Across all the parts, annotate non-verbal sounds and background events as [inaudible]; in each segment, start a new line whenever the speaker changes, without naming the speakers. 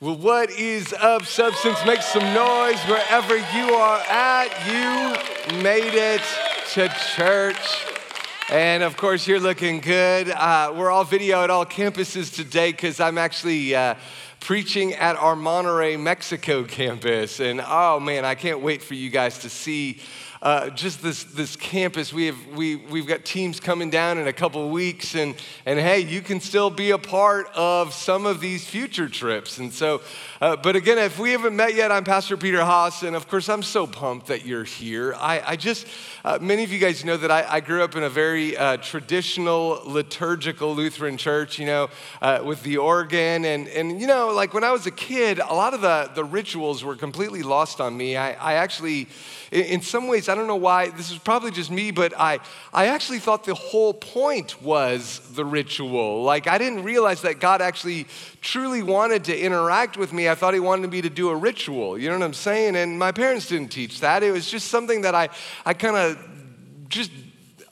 Well, what is up, Substance? Make some noise wherever you are at. You made it to church. And of course, you're looking good. Uh, we're all video at all campuses today because I'm actually uh, preaching at our Monterrey, Mexico [laughs] campus. And oh man, I can't wait for you guys to see uh, just this, this campus. We have, we, we've got teams coming down in a couple of weeks, and, and hey, you can still be a part of some of these future trips. And so, uh, but again, if we haven't met yet, I'm Pastor Peter Haas, and of course, I'm so pumped that you're here. I, I just, uh, many of you guys know that I, I grew up in a very uh, traditional liturgical Lutheran church, you know, uh, with the organ. And, and, you know, like when I was a kid, a lot of the, the rituals were completely lost on me. I, I actually, in some ways, I don't know why, this is probably just me, but I, I actually thought the whole point was the ritual. Like, I didn't realize that God actually truly wanted to interact with me. I thought He wanted me to do a ritual. You know what I'm saying? And my parents didn't teach that. It was just something that I, I kind of just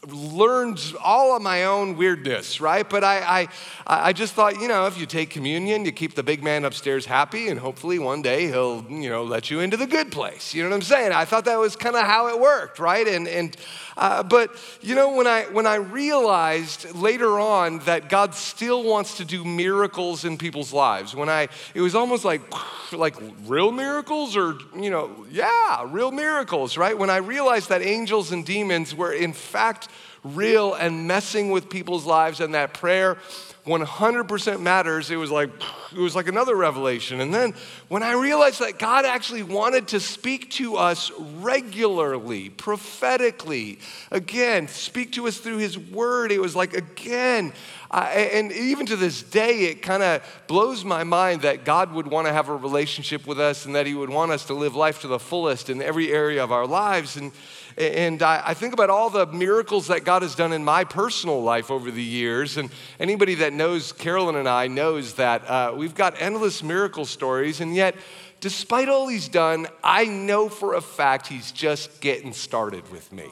learned all of my own weirdness, right? But I, I, I just thought, you know, if you take communion, you keep the big man upstairs happy, and hopefully one day he'll, you know, let you into the good place. You know what I'm saying? I thought that was kind of how it worked, right? And, and uh, but you know, when I when I realized later on that God still wants to do miracles in people's lives, when I it was almost like [laughs] like real miracles, or you know, yeah, real miracles, right? When I realized that angels and demons were in fact real and messing with people's lives, and that prayer 100% matters, it was like it was like another revelation. And then when I realized that God actually wanted to speak to us regularly, prophetically, again, speak to us through his word, it was like again, and even to this day, it kind of blows my mind that God would want to have a relationship with us and that He would want us to live life to the fullest in every area of our lives. And, and I, think about all the miracles that God has done in my personal life over the years. And anybody that knows Carolyn and I knows that uh, we've got endless miracle stories. And yet, despite all He's done, I know for a fact He's just getting started with me.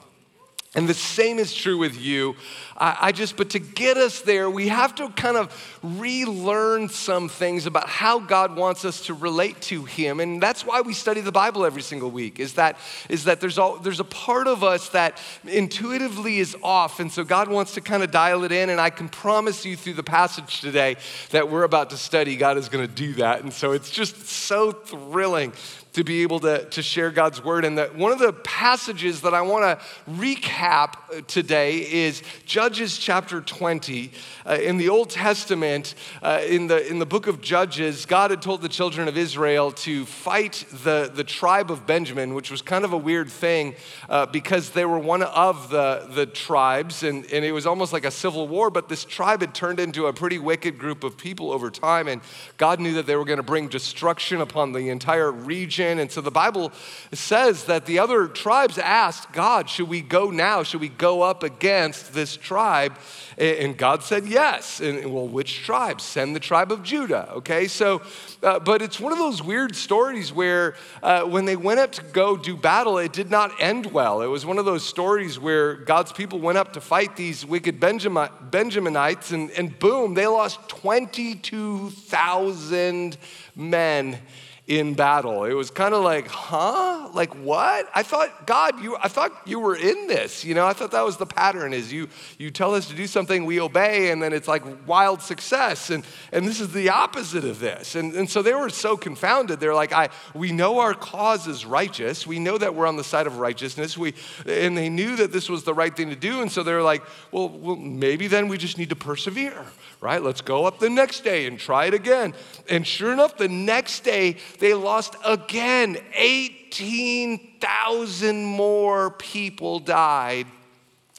And the same is true with you. I, I, just, but to get us there, we have to kind of relearn some things about how God wants us to relate to Him. And that's why we study the Bible every single week, is that, is that there's, all, there's a part of us that intuitively is off. And so God wants to kind of dial it in. And I can promise you through the passage today that we're about to study, God is going to do that. And so it's just so thrilling to be able to, to share God's word. And that one of the passages that I want to recap today is Judges chapter 20. Uh, in the Old Testament, uh, in, the, in the book of Judges, God had told the children of Israel to fight the, the tribe of Benjamin, which was kind of a weird thing uh, because they were one of the, the tribes, and, and it was almost like a civil war. But this tribe had turned into a pretty wicked group of people over time, and God knew that they were going to bring destruction upon the entire region and so the Bible says that the other tribes asked God, Should we go now? Should we go up against this tribe? And God said yes. And well, which tribe? Send the tribe of Judah. Okay, so, uh, but it's one of those weird stories where uh, when they went up to go do battle, it did not end well. It was one of those stories where God's people went up to fight these wicked Benjaminites, and, and boom, they lost 22,000 men in battle. It was kind of like, huh? Like what? I thought, God, you I thought you were in this. You know, I thought that was the pattern is you you tell us to do something, we obey, and then it's like wild success. And and this is the opposite of this. And, and so they were so confounded. They're like, I we know our cause is righteous. We know that we're on the side of righteousness. We and they knew that this was the right thing to do. And so they're like, well, well maybe then we just need to persevere, right? Let's go up the next day and try it again. And sure enough, the next day they lost again. 18,000 more people died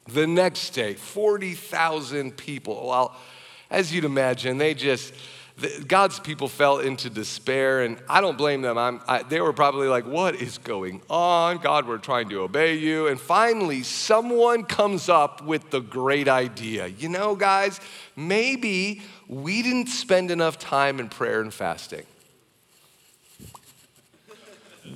the next day. 40,000 people. Well, as you'd imagine, they just, God's people fell into despair, and I don't blame them. I, they were probably like, What is going on? God, we're trying to obey you. And finally, someone comes up with the great idea. You know, guys, maybe we didn't spend enough time in prayer and fasting.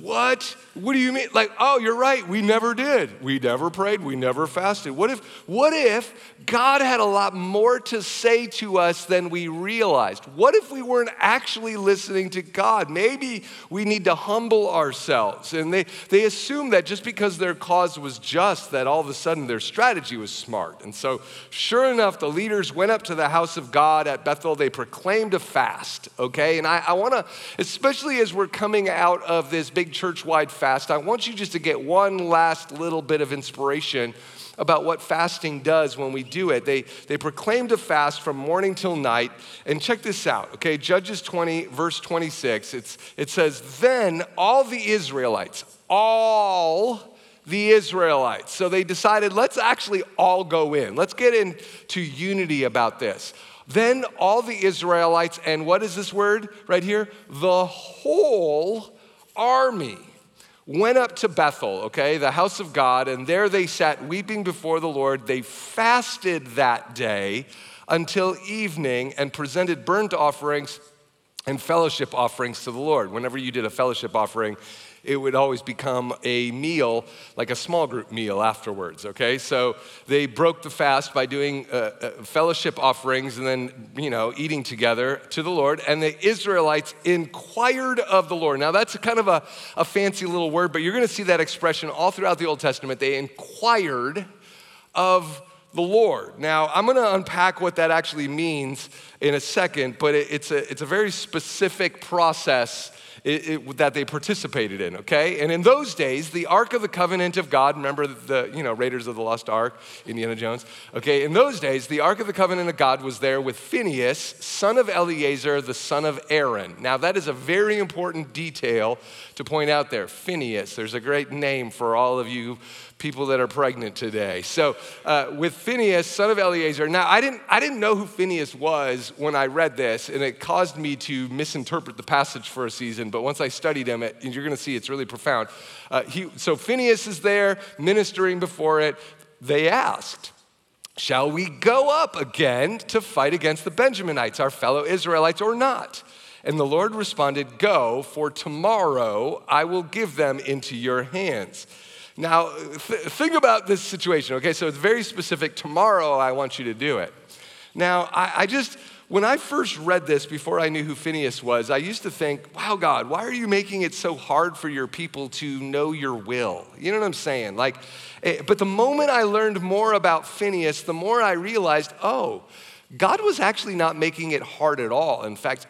What? What do you mean? Like, oh, you're right. We never did. We never prayed. We never fasted. What if, what if God had a lot more to say to us than we realized? What if we weren't actually listening to God? Maybe we need to humble ourselves. And they, they assume that just because their cause was just, that all of a sudden their strategy was smart. And so, sure enough, the leaders went up to the house of God at Bethel. They proclaimed a fast, okay? And I, I want to, especially as we're coming out of this big church wide fast, I want you just to get one last little bit of inspiration about what fasting does when we do it. They, they proclaimed a fast from morning till night. And check this out, okay? Judges 20, verse 26, it's, it says, Then all the Israelites, all the Israelites. So they decided, let's actually all go in. Let's get into unity about this. Then all the Israelites, and what is this word right here? The whole army went up to Bethel, okay, the house of God, and there they sat weeping before the Lord. They fasted that day until evening and presented burnt offerings and fellowship offerings to the Lord. Whenever you did a fellowship offering, it would always become a meal, like a small group meal afterwards, okay? So they broke the fast by doing uh, uh, fellowship offerings and then, you know, eating together to the Lord. And the Israelites inquired of the Lord. Now, that's kind of a, a fancy little word, but you're gonna see that expression all throughout the Old Testament. They inquired of the Lord. Now, I'm going to unpack what that actually means in a second, but it's a, it's a very specific process it, it, that they participated in, okay? And in those days, the Ark of the Covenant of God, remember the, you know, Raiders of the Lost Ark, Indiana Jones? Okay, in those days, the Ark of the Covenant of God was there with Phineas, son of Eleazar, the son of Aaron. Now, that is a very important detail to point out there. Phineas, there's a great name for all of you people that are pregnant today. So uh, with Phineas, son of Eleazar. Now I didn't I didn't know who Phineas was when I read this, and it caused me to misinterpret the passage for a season. But once I studied him, it, you're going to see it's really profound. Uh, he, so Phineas is there ministering before it. They asked. Shall we go up again to fight against the Benjaminites, our fellow Israelites, or not? And the Lord responded, Go, for tomorrow I will give them into your hands. Now, th- think about this situation, okay? So it's very specific. Tomorrow, I want you to do it. Now, I, I just, when I first read this before I knew who Phineas was, I used to think, wow, God, why are you making it so hard for your people to know your will? You know what I'm saying? Like, eh, but the moment I learned more about Phineas, the more I realized, oh, God was actually not making it hard at all. In fact,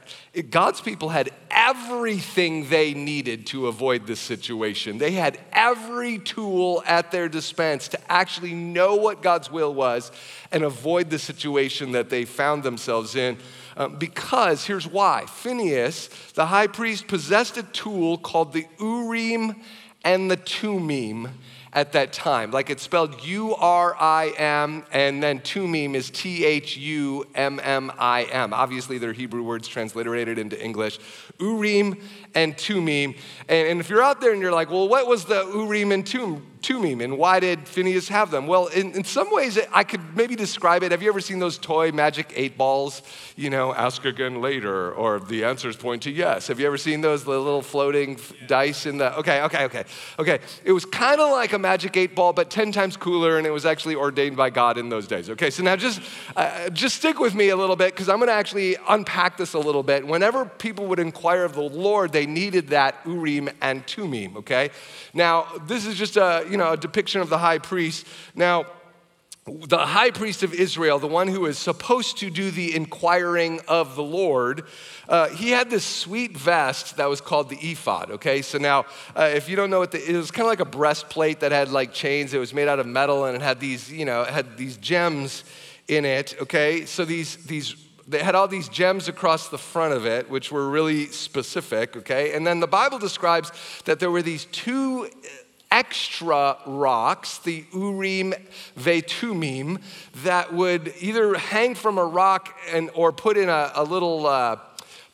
God's people had everything they needed to avoid this situation. They had every tool at their dispense to actually know what God's will was and avoid the situation that they found themselves in. Um, because here's why Phineas, the high priest, possessed a tool called the Urim and the Thummim at that time. Like it's spelled U R I M, and then Thummim is T H U M M I M. Obviously, they're Hebrew words transliterated into English. Urim and Thummim. And, and if you're out there and you're like, well, what was the Urim and Tum, Thummim, and why did Phineas have them? Well, in, in some ways, I could maybe describe it. Have you ever seen those toy magic eight balls? You know, ask again later, or the answers point to yes. Have you ever seen those little floating dice in the? Okay, okay, okay, okay. It was kind of like a magic eight ball, but 10 times cooler, and it was actually ordained by God in those days. Okay, so now just, uh, just stick with me a little bit, because I'm going to actually unpack this a little bit. Whenever people would inquire of the Lord, they needed that Urim and Thummim, okay? Now, this is just a, you know, a depiction of the high priest. Now, the high priest of Israel, the one who is supposed to do the inquiring of the Lord, uh, he had this sweet vest that was called the ephod. Okay, so now uh, if you don't know what the, it was, kind of like a breastplate that had like chains. It was made out of metal and it had these, you know, it had these gems in it. Okay, so these these they had all these gems across the front of it, which were really specific, okay? And then the Bible describes that there were these two extra rocks, the Urim Vetumim, that would either hang from a rock and, or put in a, a little uh,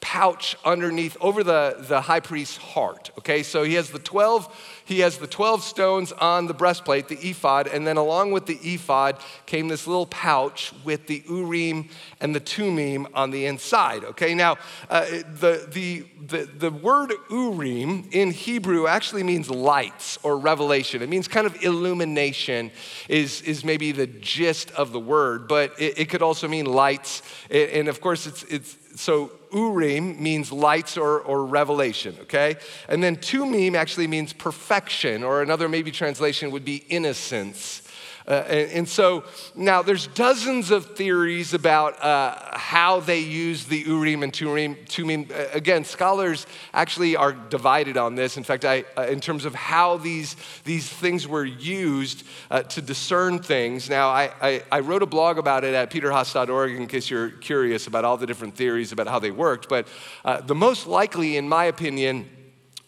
pouch underneath over the, the high priest's heart. Okay, so he has the 12 he has the 12 stones on the breastplate, the ephod, and then along with the ephod came this little pouch with the urim and the thummim on the inside. Okay, now uh, the, the, the, the word urim in Hebrew actually means lights or revelation. It means kind of illumination, is, is maybe the gist of the word, but it, it could also mean lights. And of course, it's, it's so Urim means lights or, or revelation, okay? And then Thummim actually means perfection, or another maybe translation would be innocence. Uh, and, and, so now there's dozens of theories about uh, how they use the Urim and Turim. Thummim. Uh, again, scholars actually are divided on this. In fact, I, uh, in terms of how these, these things were used uh, to discern things. Now, I, I, I, wrote a blog about it at peterhaas.org in case you're curious about all the different theories about how they worked. But uh, the most likely, in my opinion,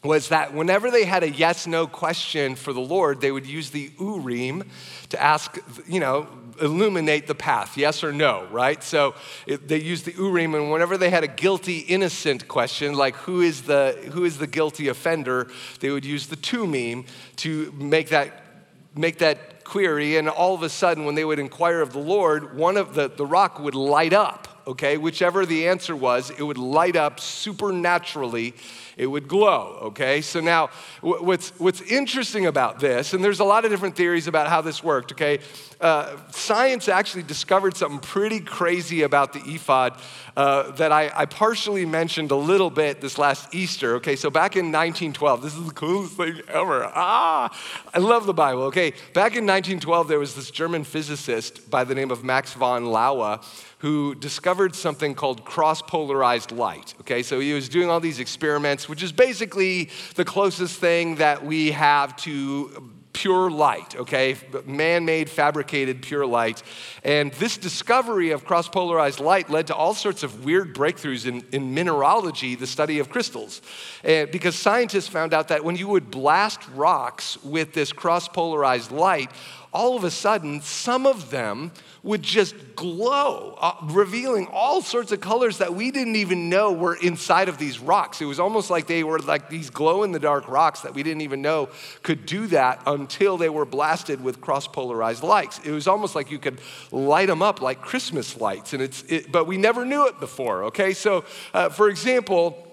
was that whenever they had a yes no question for the Lord, they would use the Urim to ask, you know, illuminate the path, yes or no, right? So it, they used the Urim, and whenever they had a guilty, innocent question, like who is the, who is the guilty offender, they would use the Thummim to make that, make that query. And all of a sudden, when they would inquire of the Lord, one of the, the rock would light up, okay? Whichever the answer was, it would light up supernaturally it would glow, okay? So now, what's, what's interesting about this, and there's a lot of different theories about how this worked, okay? Uh, science actually discovered something pretty crazy about the ephod uh, that I, I, partially mentioned a little bit this last Easter. Okay, so back in 1912, this is the coolest thing ever. Ah, I love the Bible. Okay, back in 1912, there was this German physicist by the name of Max von Laue who discovered something called cross polarized light. Okay, so he was doing all these experiments, which is basically the closest thing that we have to pure light, okay? Man made, fabricated pure light. And this discovery of cross polarized light led to all sorts of weird breakthroughs in, in mineralogy, the study of crystals. And because scientists found out that when you would blast rocks with this cross polarized light, all of a sudden, some of them would just glow, uh, revealing all sorts of colors that we didn't even know were inside of these rocks. It was almost like they were like these glow in the dark rocks that we didn't even know could do that until they were blasted with cross polarized lights. It was almost like you could light them up like Christmas lights, and it's, it, but we never knew it before, okay? So, uh, for example,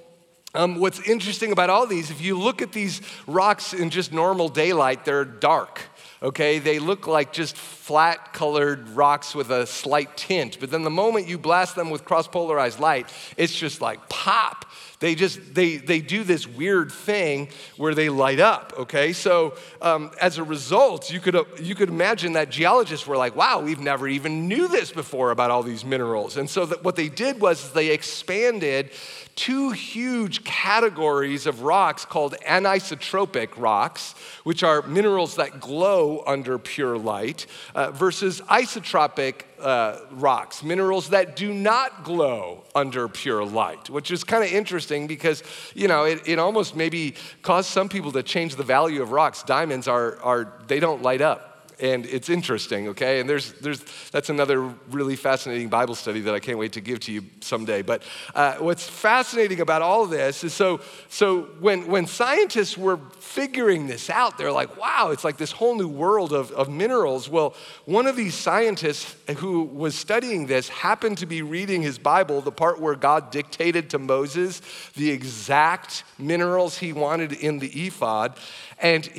um, what's interesting about all these, if you look at these rocks in just normal daylight, they're dark okay? They look like just flat colored rocks with a slight tint. But then the moment you blast them with cross polarized light, it's just like pop. They just, they, they do this weird thing where they light up, okay? So um, as a result, you could, uh, you could imagine that geologists were like, wow, we've never even knew this before about all these minerals. And so that what they did was they expanded two huge categories of rocks called anisotropic rocks, which are minerals that glow under pure light, uh, versus isotropic uh, rocks, minerals that do not glow under pure light, which is kind of interesting because, you know, it, it almost maybe caused some people to change the value of rocks. Diamonds are, are they don't light up and it's interesting, okay? And there's, there's, that's another really fascinating Bible study that I can't wait to give to you someday. But uh, what's fascinating about all of this is so, so when, when scientists were figuring this out, they're like, wow, it's like this whole new world of, of minerals. Well, one of these scientists who was studying this happened to be reading his Bible, the part where God dictated to Moses the exact minerals he wanted in the ephod. And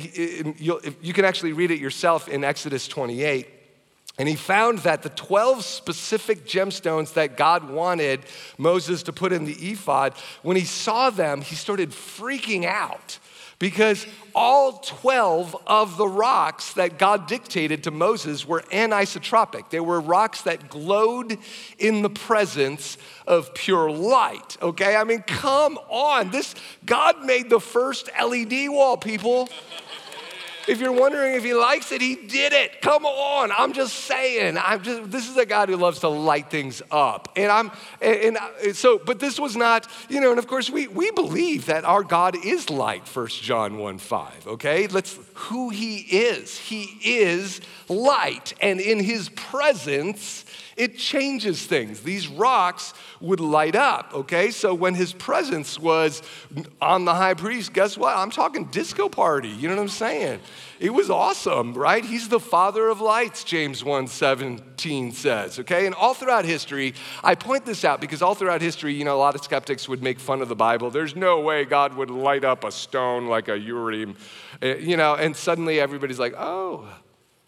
you can actually read it yourself in Exodus 28. And he found that the 12 specific gemstones that God wanted Moses to put in the ephod, when he saw them, he started freaking out because all 12 of the rocks that God dictated to Moses were anisotropic. They were rocks that glowed in the presence of pure light. Okay? I mean, come on. This God made the first LED wall, people. If you're wondering if he likes it, he did it. Come on. I'm just saying. I'm just this is a God who loves to light things up. And I'm and, and uh, so but this was not, you know, and of course we we believe that our God is light, First John 1 5. Okay? Let's who he is. He is light. And in his presence it changes things. These rocks would light up, okay? So when his presence was on the high priest, guess what? I'm talking disco party, you know what I'm saying? It was awesome, right? He's the father of lights, James 1:17 says, okay? And all throughout history, I point this out because all throughout history, you know, a lot of skeptics would make fun of the Bible. There's no way God would light up a stone like a Urim, eh, you know, and suddenly everybody's like, "Oh,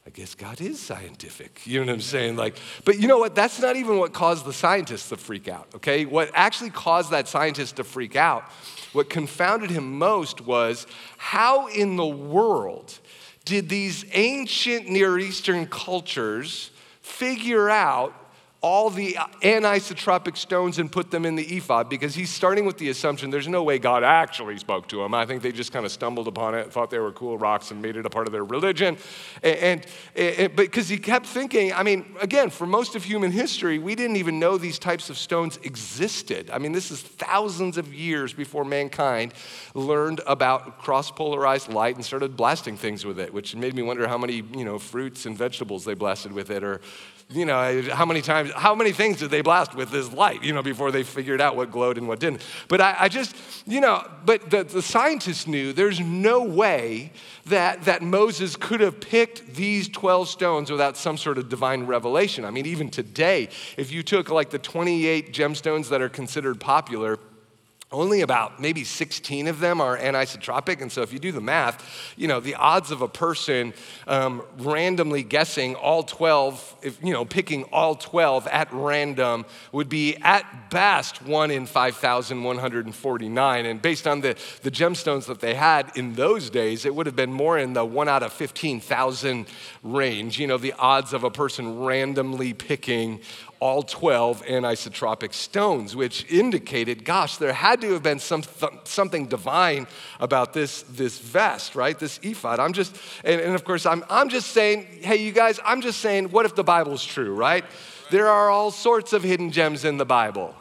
I guess God is scientific. You know what I'm saying? Like, but you know what? That's not even what caused the scientists to freak out, okay? What actually caused that scientist to freak out, what confounded him most was how in the world did these ancient Near Eastern cultures figure out all the anisotropic stones and put them in the ephod because he's starting with the assumption there's no way God actually spoke to him. I think they just kind of stumbled upon it, thought they were cool rocks, and made it a part of their religion. And, because he kept thinking, I mean, again, for most of human history, we didn't even know these types of stones existed. I mean, this is thousands of years before mankind learned about cross polarized light and started blasting things with it, which made me wonder how many, you know, fruits and vegetables they blasted with it or you know, how many times, how many things did they blast with this light, you know, before they figured out what glowed and what didn't. But I, I just, you know, but the, the scientists knew there's no way that, that Moses could have picked these 12 stones without some sort of divine revelation. I mean, even today, if you took like the 28 gemstones that are considered popular, only about maybe 16 of them are anisotropic. And so if you do the math, you know, the odds of a person um, randomly guessing all 12, if, you know, picking all 12 at random would be at best one in 5,149. And based on the, the gemstones that they had in those days, it would have been more in the one out of 15,000 range. You know, the odds of a person randomly picking all 12 anisotropic stones, which indicated, gosh, there had to have been some, th- something divine about this, this vest, right? This ephod. I'm just, and, and of course, I'm, I'm just saying, hey, you guys, I'm just saying, what if the Bible's true, right? There are all sorts of hidden gems in the Bible.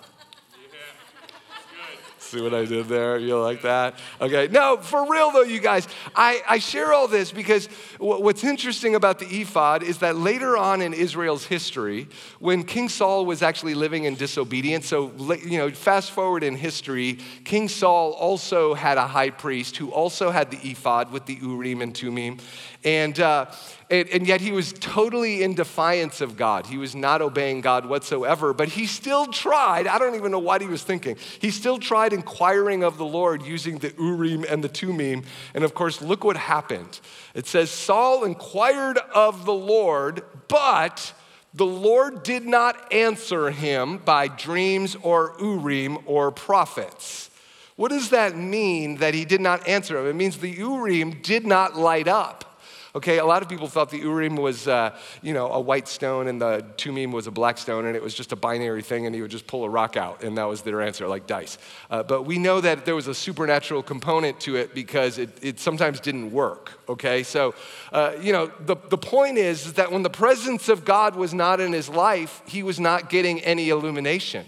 See what I did there? You like that? Okay. No, for real though, you guys, I, I share all this because what's interesting about the ephod is that later on in Israel's history, when King Saul was actually living in disobedience, so, you know, fast forward in history, King Saul also had a high priest who also had the ephod with the Urim and Thummim. And, uh, and, and, yet he was totally in defiance of God. He was not obeying God whatsoever, but he still tried. I don't even know what he was thinking. He still tried inquiring of the Lord using the Urim and the Thummim. And of course, look what happened. It says, Saul inquired of the Lord, but the Lord did not answer him by dreams or Urim or prophets. What does that mean that he did not answer him? It means the Urim did not light up. Okay, a lot of people thought the Urim was, uh, you know, a white stone and the Thummim was a black stone and it was just a binary thing and he would just pull a rock out and that was their answer, like dice. Uh, but we know that there was a supernatural component to it because it, it sometimes didn't work, okay? So, uh, you know, the, the point is, is that when the presence of God was not in his life, he was not getting any illumination.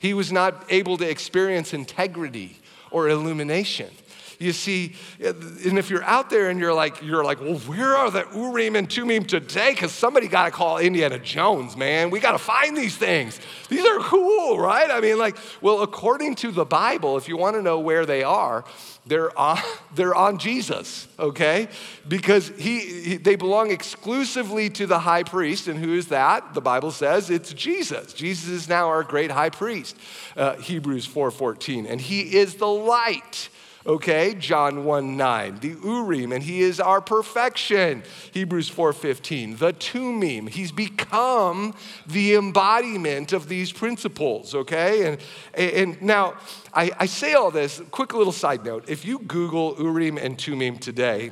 He was not able to experience integrity or illumination. You see, and if you're out there and you're like, you're like, well, where are the Urim and Thummim today? Because somebody got to call Indiana Jones, man. We got to find these things. These are cool, right? I mean, like, well, according to the Bible, if you want to know where they are, they're on, [laughs] they're on Jesus, okay? Because he, he, they belong exclusively to the high priest, and who is that? The Bible says it's Jesus. Jesus is now our great high priest, uh, Hebrews 4:14, and he is the light okay john 1 9 the urim and he is our perfection. Hebrews 4 15 the thummim he's become the embodiment of these principles okay? And, and now I, I say all this quick little side note if you google urim and thummim today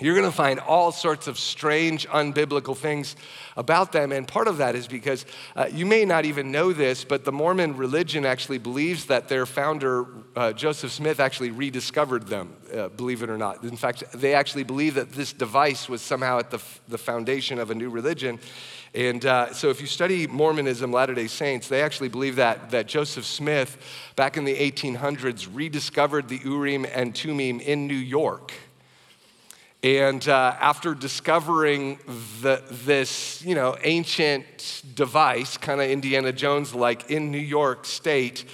you're going to find all sorts of strange, unbiblical things about them. And part of that is because uh, you may not even know this, but the Mormon religion actually believes that their founder, uh, Joseph Smith, actually rediscovered them, uh, believe it or not. In fact, they actually believe that this device was somehow at the, f- the foundation of a new religion. And uh, so, if you study Mormonism, Latter day Saints, they actually believe that, that Joseph Smith, back in the 1800s, rediscovered the Urim and Thummim in New York. And uh, after discovering the, this, you know, ancient device, kind of Indiana Jones like, in New York State,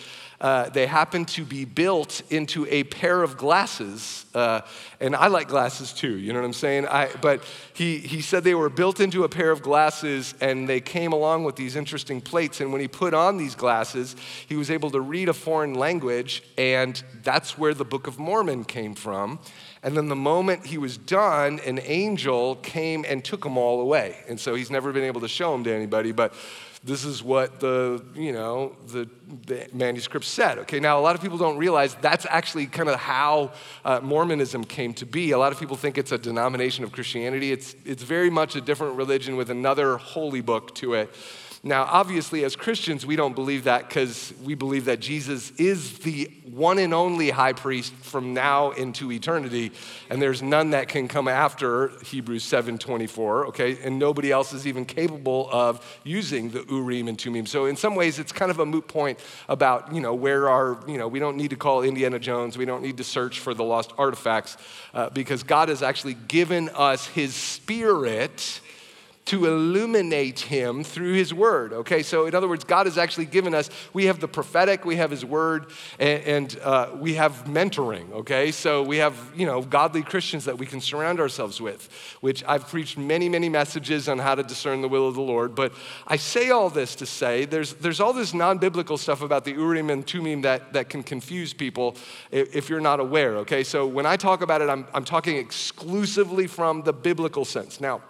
uh, they happen to be built into a pair of glasses. Uh, and I like glasses too, you know what I'm saying? I, but he, he said they were built into a pair of glasses and they came along with these interesting plates. And when he put on these glasses, he was able to read a foreign language, and that's where the Book of Mormon came from. And then the moment he was done, an angel came and took them all away. And so he's never been able to show them to anybody. But this is what the you know the, the manuscript said okay now a lot of people don't realize that's actually kind of how uh, mormonism came to be a lot of people think it's a denomination of christianity it's, it's very much a different religion with another holy book to it now, obviously, as Christians, we don't believe that because we believe that Jesus is the one and only high priest from now into eternity, and there's none that can come after Hebrews 7:24, okay? And nobody else is even capable of using the Urim and Thummim. So in some ways, it's kind of a moot point about, you know, where are, you know, we don't need to call Indiana Jones, we don't need to search for the lost artifacts, uh, because God has actually given us his spirit to illuminate him through his word. Okay, so in other words, God has actually given us, we have the prophetic, we have his word, and, and uh, we have mentoring. Okay, so we have, you know, godly Christians that we can surround ourselves with, which I've preached many, many messages on how to discern the will of the Lord. But I say all this to say there's, there's all this non biblical stuff about the Urim and Thummim that, that can confuse people if, you're not aware. Okay, so when I talk about it, I'm, I'm talking exclusively from the biblical sense. Now,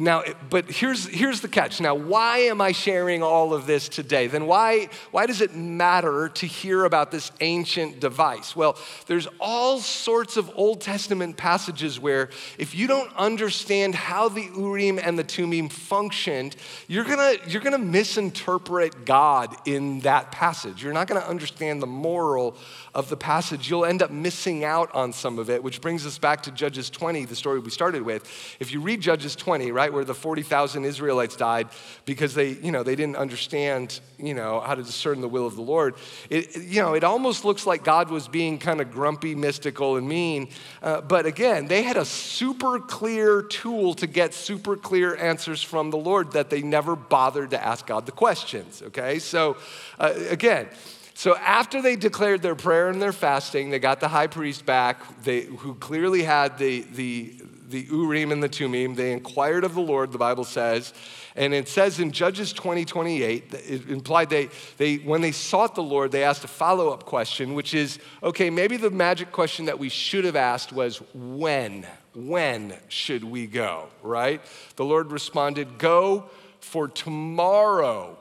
now, but here's, here's the catch. Now, why am I sharing all of this today? Then why, why does it matter to hear about this ancient device? Well, there's all sorts of Old Testament passages where if you don't understand how the Urim and the Thummim functioned, you're gonna, you're gonna misinterpret God in that passage. You're not gonna understand the moral of the passage. You'll end up missing out on some of it, which brings us back to Judges 20, the story we started with. If you read Judges 20, right, right? Where the 40,000 Israelites died because they, you know, they didn't understand, you know, how to discern the will of the Lord. It, you know, it almost looks like God was being kind of grumpy, mystical, and mean. Uh, but again, they had a super clear tool to get super clear answers from the Lord that they never bothered to ask God the questions, okay? So uh, again, so after they declared their prayer and their fasting, they got the high priest back, they, who clearly had the, the, the Urim and the Thummim. They inquired of the Lord, the Bible says. And it says in Judges 20, 28, it implied they, they when they sought the Lord, they asked a follow up question, which is okay, maybe the magic question that we should have asked was when? When should we go, right? The Lord responded, Go, for tomorrow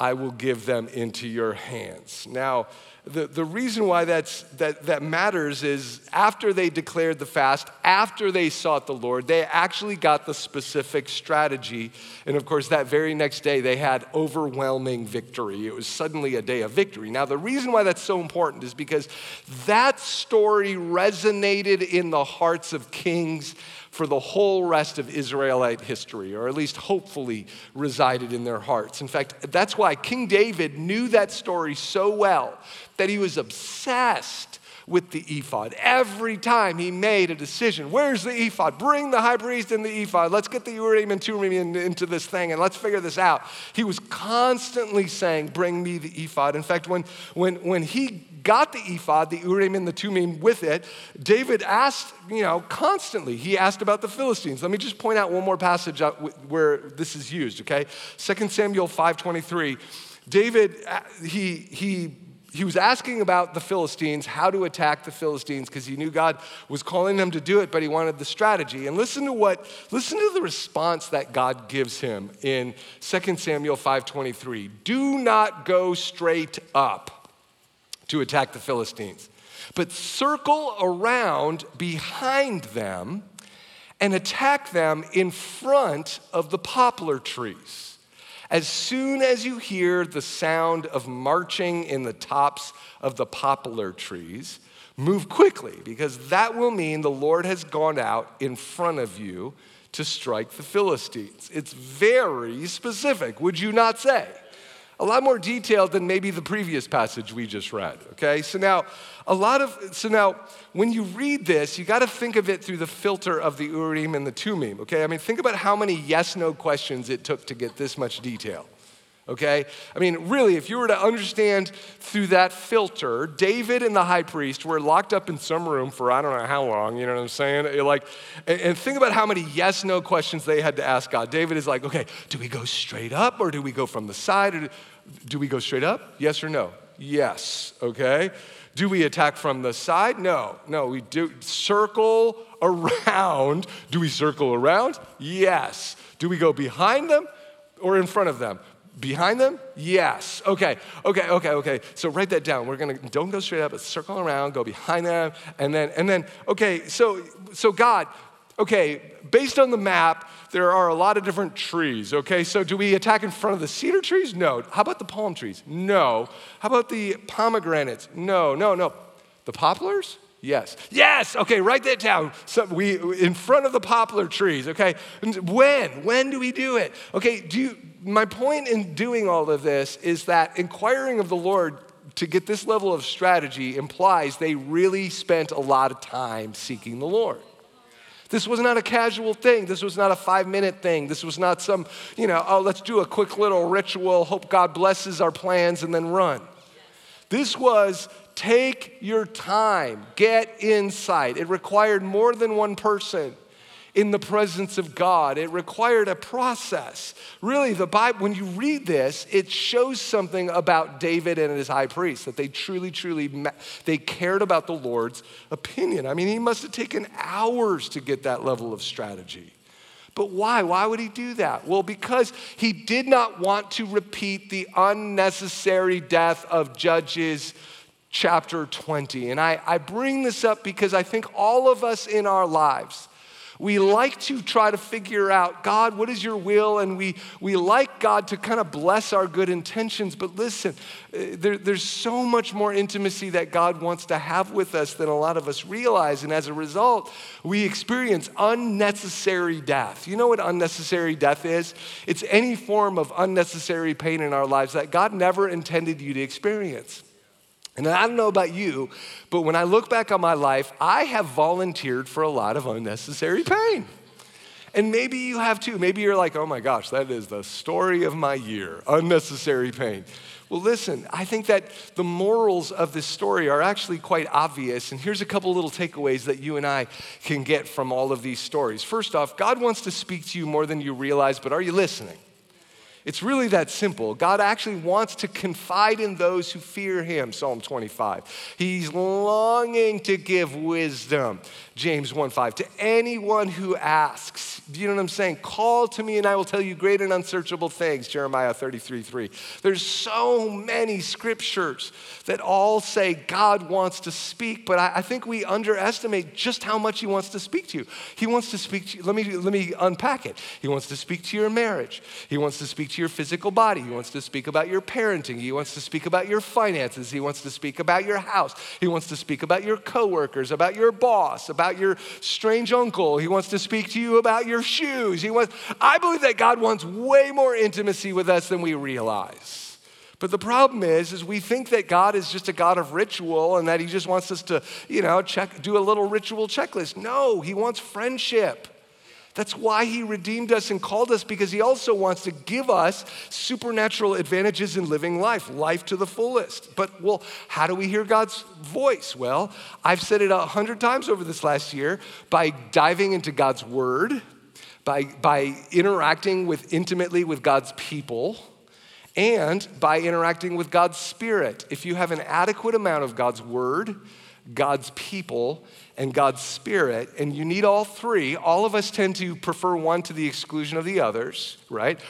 I will give them into your hands. Now, the, the reason why that's, that, that matters is after they declared the fast, after they sought the Lord, they actually got the specific strategy. And of course, that very next day, they had overwhelming victory. It was suddenly a day of victory. Now, the reason why that's so important is because that story resonated in the hearts of kings for the whole rest of Israelite history, or at least hopefully resided in their hearts. In fact, that's why King David knew that story so well that he was obsessed with the ephod. Every time he made a decision, where's the ephod? Bring the high priest and the ephod. Let's get the Urim and Thummim into this thing and let's figure this out. He was constantly saying, Bring me the ephod. In fact, when, when, when he got the ephod, the Urim and the Thummim with it, David asked, you know, constantly, he asked about the Philistines. Let me just point out one more passage where this is used, okay? 2 Samuel 5.23, David, uh, he, he he was asking about the Philistines, how to attack the Philistines, because he knew God was calling them to do it, but he wanted the strategy. And listen to what, listen to the response that God gives him in 2 Samuel 5:23. Do not go straight up to attack the Philistines, but circle around behind them and attack them in front of the poplar trees. As soon as you hear the sound of marching in the tops of the poplar trees, move quickly because that will mean the Lord has gone out in front of you to strike the Philistines. It's very specific, would you not say? A lot more detailed than maybe the previous passage we just read, okay? So now, a lot of, so now, when you read this, you gotta think of it through the filter of the Urim and the Thummim, okay? I mean, think about how many yes no questions it took to get this much detail okay? I mean, really, if you were to understand through that filter, David and the high priest were locked up in some room for I don't know how long, you know what I'm saying? Like, and, think about how many yes no questions they had to ask God. David is like, okay, do we go straight up or do we go from the side? Or do, do we go straight up? Yes or no? Yes, okay? Do we attack from the side? No, no, we do circle around. Do we circle around? Yes. Do we go behind them or in front of them? Behind them? Yes. Okay, okay, okay, okay. So write that down. We're gonna don't go straight up, but circle around, go behind them, and then and then, okay, so so God, okay, based on the map, there are a lot of different trees. Okay, so do we attack in front of the cedar trees? No. How about the palm trees? No. How about the pomegranates? No, no, no. The poplars? Yes. Yes. Okay, write that down. So we in front of the poplar trees, okay? When? When do we do it? Okay, do you my point in doing all of this is that inquiring of the Lord to get this level of strategy implies they really spent a lot of time seeking the Lord. This was not a casual thing. This was not a five minute thing. This was not some, you know, oh, let's do a quick little ritual, hope God blesses our plans, and then run. This was Take your time, get insight. It required more than one person in the presence of God. It required a process. Really, the Bible, when you read this, it shows something about David and his high priest that they truly, truly, they cared about the Lord's opinion. I mean, he must have taken hours to get that level of strategy. But why? Why would he do that? Well, because he did not want to repeat the unnecessary death of Judges chapter 20. And I, I bring this up because I think all of us in our lives, we like to try to figure out, God, what is your will? And we, we like God to kind of bless our good intentions. But listen, uh, there, there's so much more intimacy that God wants to have with us than a lot of us realize. And as a result, we experience unnecessary death. You know what unnecessary death is? It's any form of unnecessary pain in our lives that God never intended you to experience. And I don't know about you, but when I look back on my life, I have volunteered for a lot of unnecessary pain. And maybe you have too. Maybe you're like, oh my gosh, that is the story of my year unnecessary pain. Well, listen, I think that the morals of this story are actually quite obvious. And here's a couple little takeaways that you and I can get from all of these stories. First off, God wants to speak to you more than you realize, but are you listening? It's really that simple. God actually wants to confide in those who fear him, Psalm 25. He's longing to give wisdom, James 1:5, To anyone who asks, do you know what I'm saying? Call to me and I will tell you great and unsearchable things, Jeremiah 33:3. There's so many scriptures that all say God wants to speak, but I, I think we underestimate just how much he wants to speak to you. He wants to speak to you. Let me, let me unpack it. He wants to speak to your marriage, he wants to speak to your physical body. He wants to speak about your parenting. He wants to speak about your finances. He wants to speak about your house. He wants to speak about your coworkers, about your boss, about your strange uncle. He wants to speak to you about your shoes. He wants I believe that God wants way more intimacy with us than we realize. But the problem is, is we think that God is just a God of ritual and that He just wants us to, you know, check, do a little ritual checklist. No, He wants friendship. That's why he redeemed us and called us because he also wants to give us supernatural advantages in living life, life to the fullest. But, well, how do we hear God's voice? Well, I've said it a hundred times over this last year by diving into God's word, by, by interacting with intimately with God's people, and by interacting with God's spirit. If you have an adequate amount of God's word, God's people, and God's Spirit, and you need all three. All of us tend to prefer one to the exclusion of the others, right?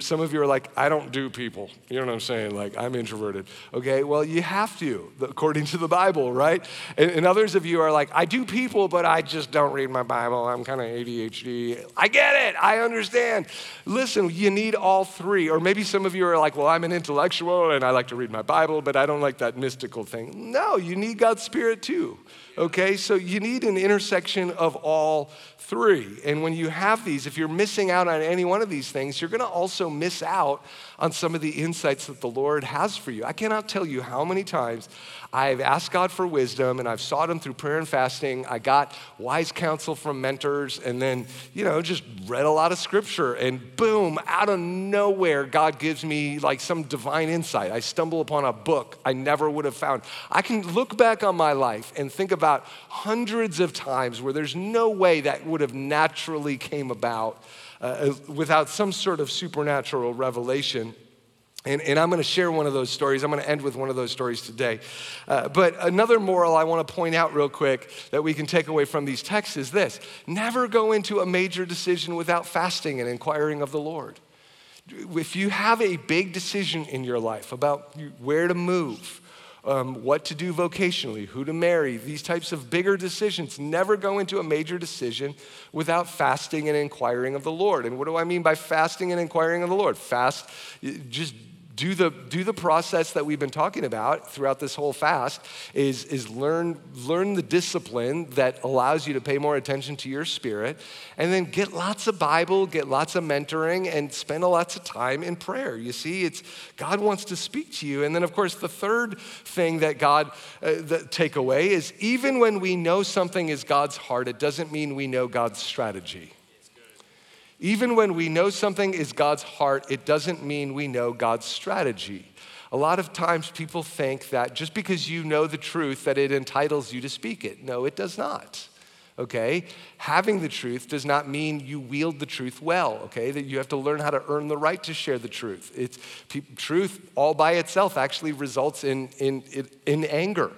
Some of you are like, I don't do people. You know what I'm saying? Like, I'm introverted. Okay, well, you have to, according to the Bible, right? And, and others of you are like, I do people, but I just don't read my Bible. I'm kind of ADHD. I get it. I understand. Listen, you need all three. Or maybe some of you are like, well, I'm an intellectual and I like to read my Bible, but I don't like that mystical thing. No, you need God's Spirit too Okay, so you need an intersection of all three. And when you have these, if you're missing out on any one of these things, you're gonna also miss out on some of the insights that the Lord has for you. I cannot tell you how many times I've asked God for wisdom and I've sought Him through prayer and fasting. I got wise counsel from mentors and then, you know, just read a lot of scripture and boom, out of nowhere, God gives me like some divine insight. I stumble upon a book I never would have found. I can look back on my life and think about hundreds of times where there's no way that would have naturally came about uh, without some sort of supernatural revelation. And, and, I'm going to share one of those stories. I'm going to end with one of those stories today. Uh, but another moral I want to point out real quick that we can take away from these texts is this never go into a major decision without fasting and inquiring of the Lord. If you have a big decision in your life about where to move, um, what to do vocationally, who to marry, these types of bigger decisions. Never go into a major decision without fasting and inquiring of the Lord. And what do I mean by fasting and inquiring of the Lord? Fast, just do the, do the process that we've been talking about throughout this whole fast is, is learn, learn the discipline that allows you to pay more attention to your spirit and then get lots of bible get lots of mentoring and spend lots of time in prayer. You see it's god wants to speak to you. And then of course the third thing that god uh, the take away is even when we know something is god's heart it doesn't mean we know god's strategy even when we know something is God's heart, it doesn't mean we know God's strategy. A lot of times people think that just because you know the truth that it entitles you to speak it. No, it does not. Okay? Having the truth does not mean you wield the truth well, okay? That you have to learn how to earn the right to share the truth. It's truth all by itself actually results in in in anger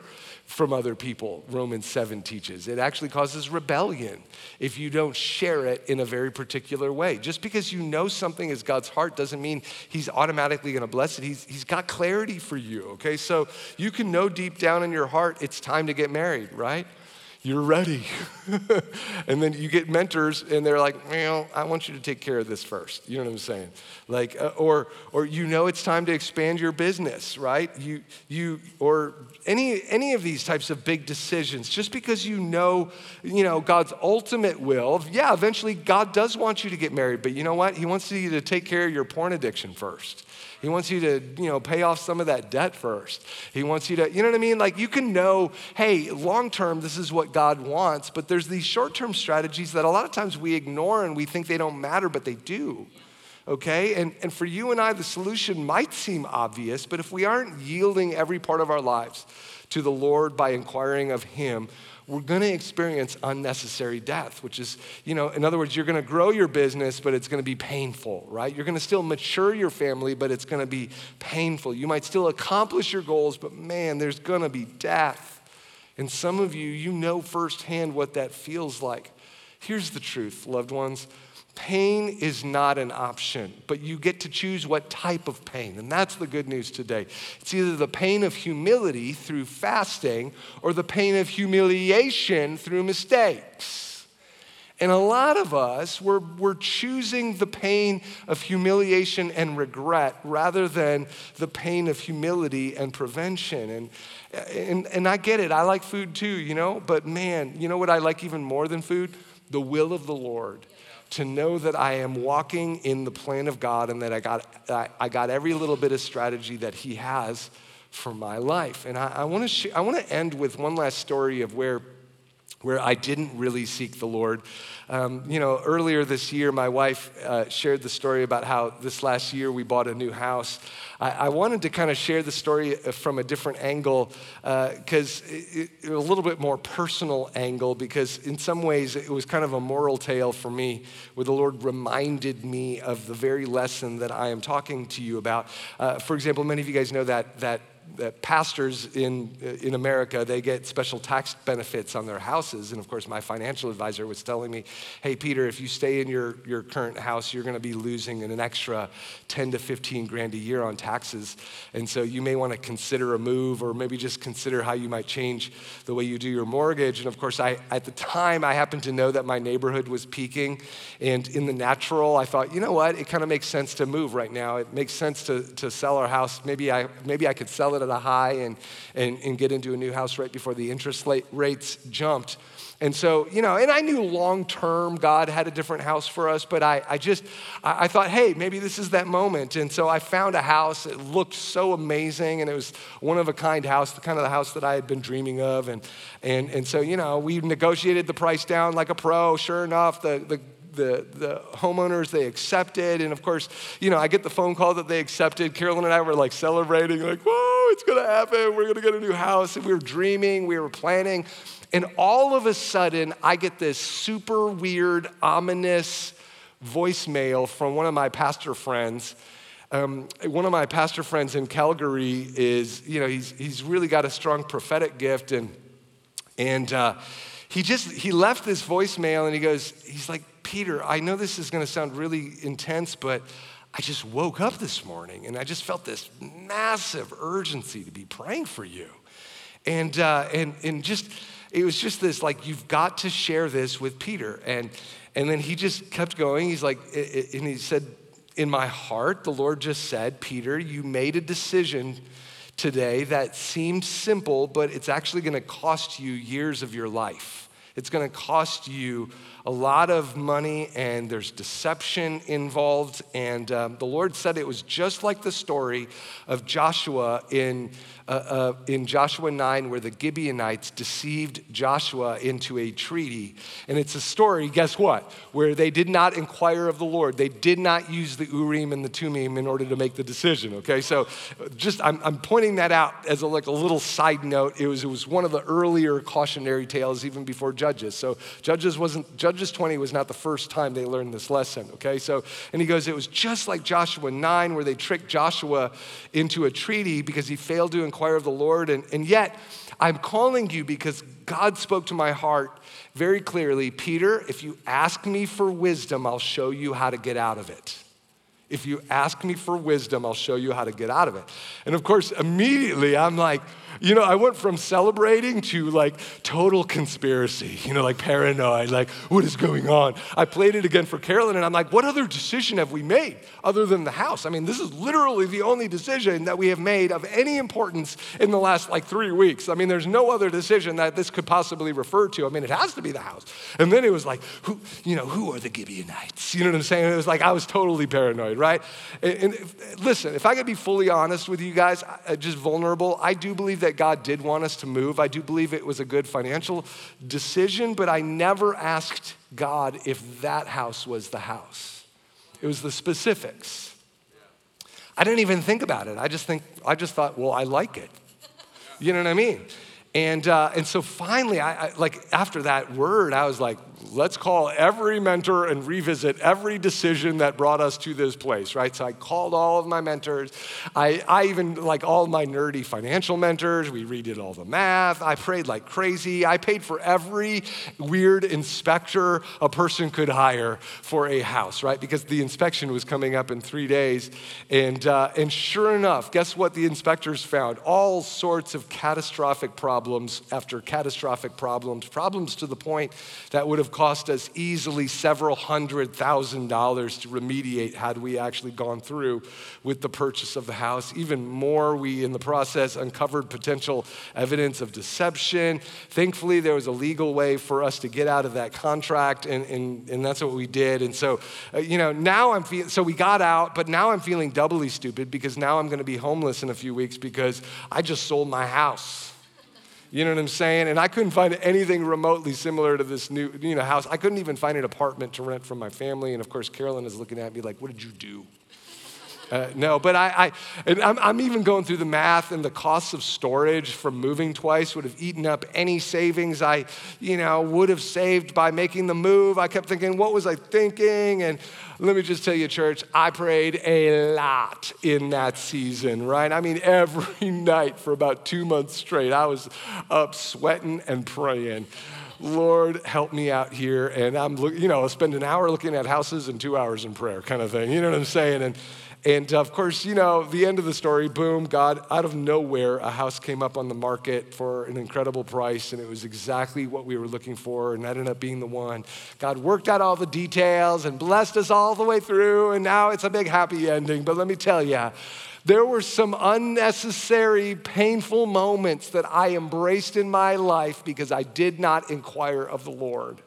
from other people, Romans 7 teaches. It actually causes rebellion if you don't share it in a very particular way. Just because you know something is God's heart doesn't mean He's automatically gonna bless it. He's, he's got clarity for you, okay? So you can know deep down in your heart it's time to get married, right? you're ready. [laughs] and then you get mentors and they're like, well, I want you to take care of this first. You know what I'm saying? Like, uh, or, or you know it's time to expand your business, right? You, you, or any, any of these types of big decisions, just because you know, you know, God's ultimate will, yeah, eventually God does want you to get married, but you know what? He wants you to take care of your porn addiction first. He wants you to, you know, pay off some of that debt first. He wants you to, you know what I mean? Like you can know, hey, long term, this is what God wants, but there's these short term strategies that a lot of times we ignore and we think they don't matter, but they do. Okay? And, and for you and I, the solution might seem obvious, but if we aren't yielding every part of our lives to the Lord by inquiring of Him, we're to experience unnecessary death, which is, you know, in other words, you're to grow your business, but it's to be painful, right? You're to still mature your family, but it's to be painful. You might still accomplish your goals, but man, there's to be death. And some of you, you know firsthand what that feels like. Here's the truth, loved ones Pain is not an option, but you get to choose what type of pain. And that's the good news today. It's either the pain of humility through fasting or the pain of humiliation through mistakes. And a lot of us, we're, we're choosing the pain of humiliation and regret rather than the pain of humility and prevention. And, and, and I get it, I like food too, you know, but man, you know what I like even more than food? The will of the Lord to know that I am walking in the plan of God and that I got, I, got every little bit of strategy that He has for my life. And I, I want to sh- I want to end with one last story of where where I didn't really seek the Lord. Um, you know, earlier this year, my wife uh, shared the story about how this last year we bought a new house. I, I wanted to kind of share the story uh, from a different angle because uh, a little bit more personal angle because in some ways it was kind of a moral tale for me where the Lord reminded me of the very lesson that I am talking to you about. Uh, for example, many of you guys know that that that pastors in, in America, they get special tax benefits on their houses. And of course, my financial advisor was telling me, hey, Peter, if you stay in your, your current house, you're going to be losing an extra 10 to 15 grand a year on taxes. And so you may want to consider a move or maybe just consider how you might change the way you do your mortgage. And of course, I, at the time, I happened to know that my neighborhood was peaking. And in the natural, I thought, you know what? It kind of makes sense to move right now. It makes sense to, to sell our house. Maybe I, maybe I could sell sell it at a high and, and, and get into a new house right before the interest rates jumped. And so, you know, and I knew long term God had a different house for us, but I, I just, I, I, thought, hey, maybe this is that moment. And so I found a house. It looked so amazing, and it was one of a kind house, the kind of the house that I had been dreaming of. And, and, and so, you know, we negotiated the price down like a pro. Sure enough, the, the the, the homeowners, they accepted. And of course, you know, I get the phone call that they accepted. Carolyn and I were like celebrating, like, whoa, it's gonna happen. We're gonna get a new house. And we were dreaming, we were planning. And all of a sudden, I get this super weird, ominous voicemail from one of my pastor friends. Um, one of my pastor friends in Calgary is, you know, he's, he's really got a strong prophetic gift. And, and uh, he just, he left this voicemail and he goes, he's like, Peter, I know this is going to sound really intense, but I just woke up this morning and I just felt this massive urgency to be praying for you. And, uh, and, and just, it was just this like, you've got to share this with Peter. And, and then he just kept going. He's like, and he said, In my heart, the Lord just said, Peter, you made a decision today that seemed simple, but it's actually going to cost you years of your life. It's going to cost you a lot of money, and there's deception involved. And um, the Lord said it was just like the story of Joshua in uh, uh, in Joshua 9 where the Gibeonites deceived Joshua into a treaty. And it's a story, guess what? Where they did not inquire of the Lord. They did not use the Urim and the Thummim in order to make the decision, okay? So just, I'm, I'm pointing that out as a, like a little side note. It was, it was one of the earlier cautionary tales even before Judges. So Judges wasn't, Judges 20 was not the first time they learned this lesson, okay? So, and he goes, it was just like Joshua 9 where they tricked Joshua into a treaty because he failed to inquire of the Lord. And, and yet, I'm calling you because God spoke to my heart very clearly Peter, if you ask me for wisdom, I'll show you how to get out of it. If you ask me for wisdom, I'll show you how to get out of it. And of course, immediately I'm like, you know, I went from celebrating to like total conspiracy, you know, like paranoid, like what is going on? I played it again for Carolyn and I'm like, what other decision have we made other than the house? I mean, this is literally the only decision that we have made of any importance in the last like three weeks. I mean, there's no other decision that this could possibly refer to. I mean, it has to be the house. And then it was like, who, you know, who are the Gibeonites? You know what I'm saying? It was like I was totally paranoid, right? And, and if, listen, if I could be fully honest with you guys, just vulnerable, I do believe that God did want us to move. I do believe it was a good financial decision, but I never asked God if that house was the house. It was the specifics. I didn't even think about it. I just think I just thought, well, I like it. You know what I mean? And, uh, and so finally, I, I, like after that word, I was like, let's call every mentor and revisit every decision that brought us to this place, right? So I called all of my mentors. I, I even, like all my nerdy financial mentors, we redid all the math. I prayed like crazy. I paid for every weird inspector a person could hire for a house, right? Because the inspection was coming up in three days. And, uh, and sure enough, guess what the inspectors found? All sorts of catastrophic problems after catastrophic problems, problems to the point that would have cost us easily several hundred thousand dollars to remediate had we actually gone through with the purchase of the house. Even more, we in the process uncovered potential evidence of deception. Thankfully, there was a legal way for us to get out of that contract, and, and, and that's what we did. And so, uh, you know, now I'm feeling, so we got out, but now I'm feeling doubly stupid because now I'm going to be homeless in a few weeks because I just sold my house. You know what I'm saying? And I couldn't find anything remotely similar to this new you know, house. I couldn't even find an apartment to rent from my family. And of course, Carolyn is looking at me like, what did you do? Uh, no, but I, I and I'm, I'm, even going through the math and the costs of storage from moving twice would have eaten up any savings I, you know, would have saved by making the move. I kept thinking, what was I thinking? And let me just tell you, church, I prayed a lot in that season, right? I mean, [laughs] every night for about two months straight, I was up sweating and praying. Lord, help me out here. And I'm, you know, I spend an hour looking at houses and two hours in prayer, kind of thing. You know what I'm saying? And and uh, of course, you know, the end of the story, boom, God, out of nowhere, a house came up on the market for an incredible price, and it was exactly what we were looking for, and that ended up being the one. God worked out all the details and blessed us all the way through, and now it's a big happy ending. But let me tell you, There were some unnecessary, painful moments that I embraced in my life because I did not inquire of the Lord.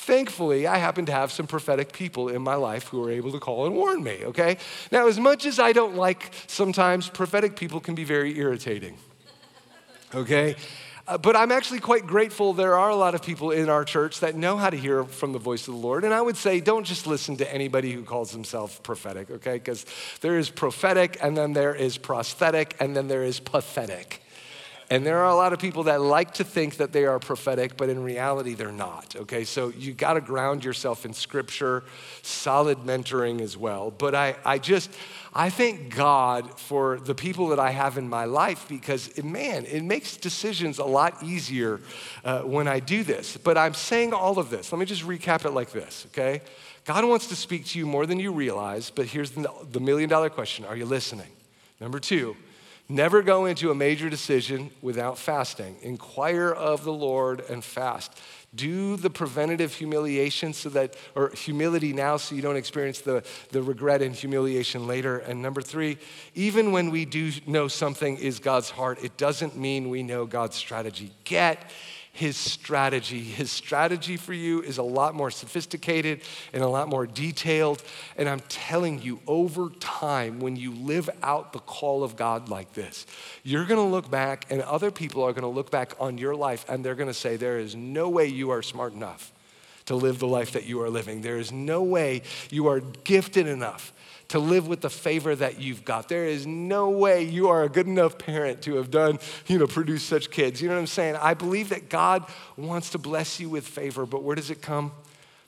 Thankfully, I happen to have some prophetic people in my life who are able to call and warn me, okay? Now, as much as I don't like sometimes, prophetic people can be very irritating, okay? Uh, but I'm actually quite grateful there are a lot of people in our church that know how to hear from the voice of the Lord. And I would say don't just listen to anybody who calls himself prophetic, okay? Because there is prophetic, and then there is prosthetic, and then there is pathetic. And there are a lot of people that like to think that they are prophetic, but in reality, they're not. Okay, so you got to ground yourself in scripture, solid mentoring as well. But I, I just, I thank God for the people that I have in my life because, man, it makes decisions a lot easier uh, when I do this. But I'm saying all of this. Let me just recap it like this, okay? God wants to speak to you more than you realize, but here's the, the million dollar question Are you listening? Number two, Never go into a major decision without fasting. Inquire of the Lord and fast. Do the preventative humiliation so that, or humility now so you don't experience the, the regret and humiliation later. And number three, even when we do know something is God's heart, it doesn't mean we know God's strategy. Get his strategy. His strategy for you is a lot more sophisticated and a lot more detailed. And I'm telling you, over time, when you live out the call of God like this, you're gonna look back, and other people are gonna look back on your life and they're gonna say, There is no way you are smart enough to live the life that you are living. There is no way you are gifted enough to live with the favor that you've got. There is no way you are a good enough parent to have done, you know, produce such kids. You know what I'm saying? I believe that God wants to bless you with favor, but where does it come?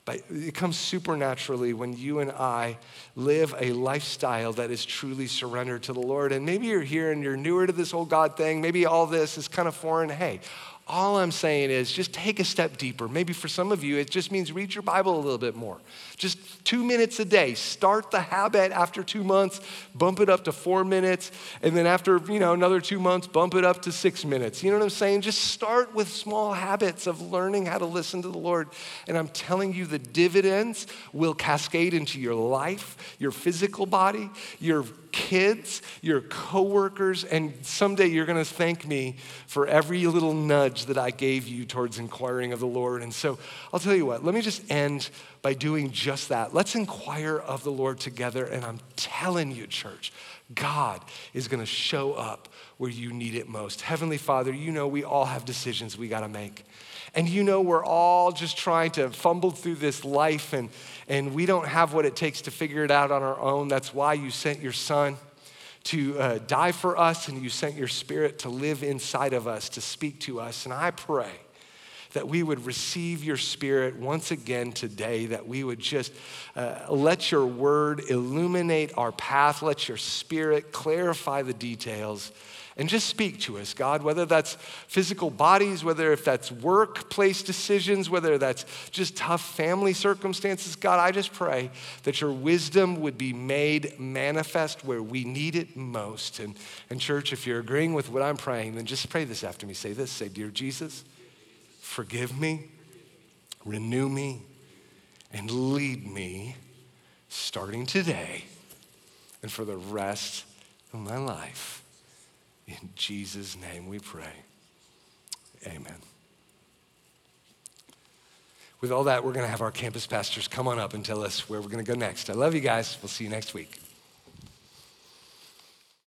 But it comes supernaturally when you and I live a lifestyle that is truly surrendered to the Lord. And maybe you're here and you're newer to this whole God thing. Maybe all this is kind of foreign. Hey, all I'm saying is just take a step deeper. Maybe for some of you, it just means read your Bible a little bit more. Just two minutes a day. Start the habit after two months, bump it up to four minutes, and then after you know another two months, bump it up to six minutes. You know what I'm saying? Just start with small habits of learning how to listen to the Lord. And I'm telling you, the dividends will cascade into your life, your physical body, your kids, your coworkers, and someday you're going to thank me for every little nudge that I gave you towards inquiring of the Lord. And so I'll tell you what, let me just end by doing just that. Let's inquire of the Lord together. And I'm telling you, church, God is going to show up where you need it most. Heavenly Father, you know we all have decisions we got to make. And you know we're all just trying to fumble through this life and and we don't have what it takes to figure it out on our own. That's why you sent your son to uh, die for us, and you sent your spirit to live inside of us, to speak to us. And I pray that we would receive your spirit once again today, that we would just uh, let your word illuminate our path, let your spirit clarify the details and just speak to us, God, whether that's physical bodies, whether if that's workplace decisions, whether that's just tough family circumstances. God, I just pray that your wisdom would be made manifest where we need it most. And, and church, if you're agreeing with what I'm praying, then just pray this after me. Say this, say, Dear Jesus, forgive me, renew me, and lead me starting today and for the rest of my life. In Jesus' name we pray. Amen. With all that, we're going to have our campus pastors come on up and tell us where we're going to go next. I love you guys. We'll see you next week.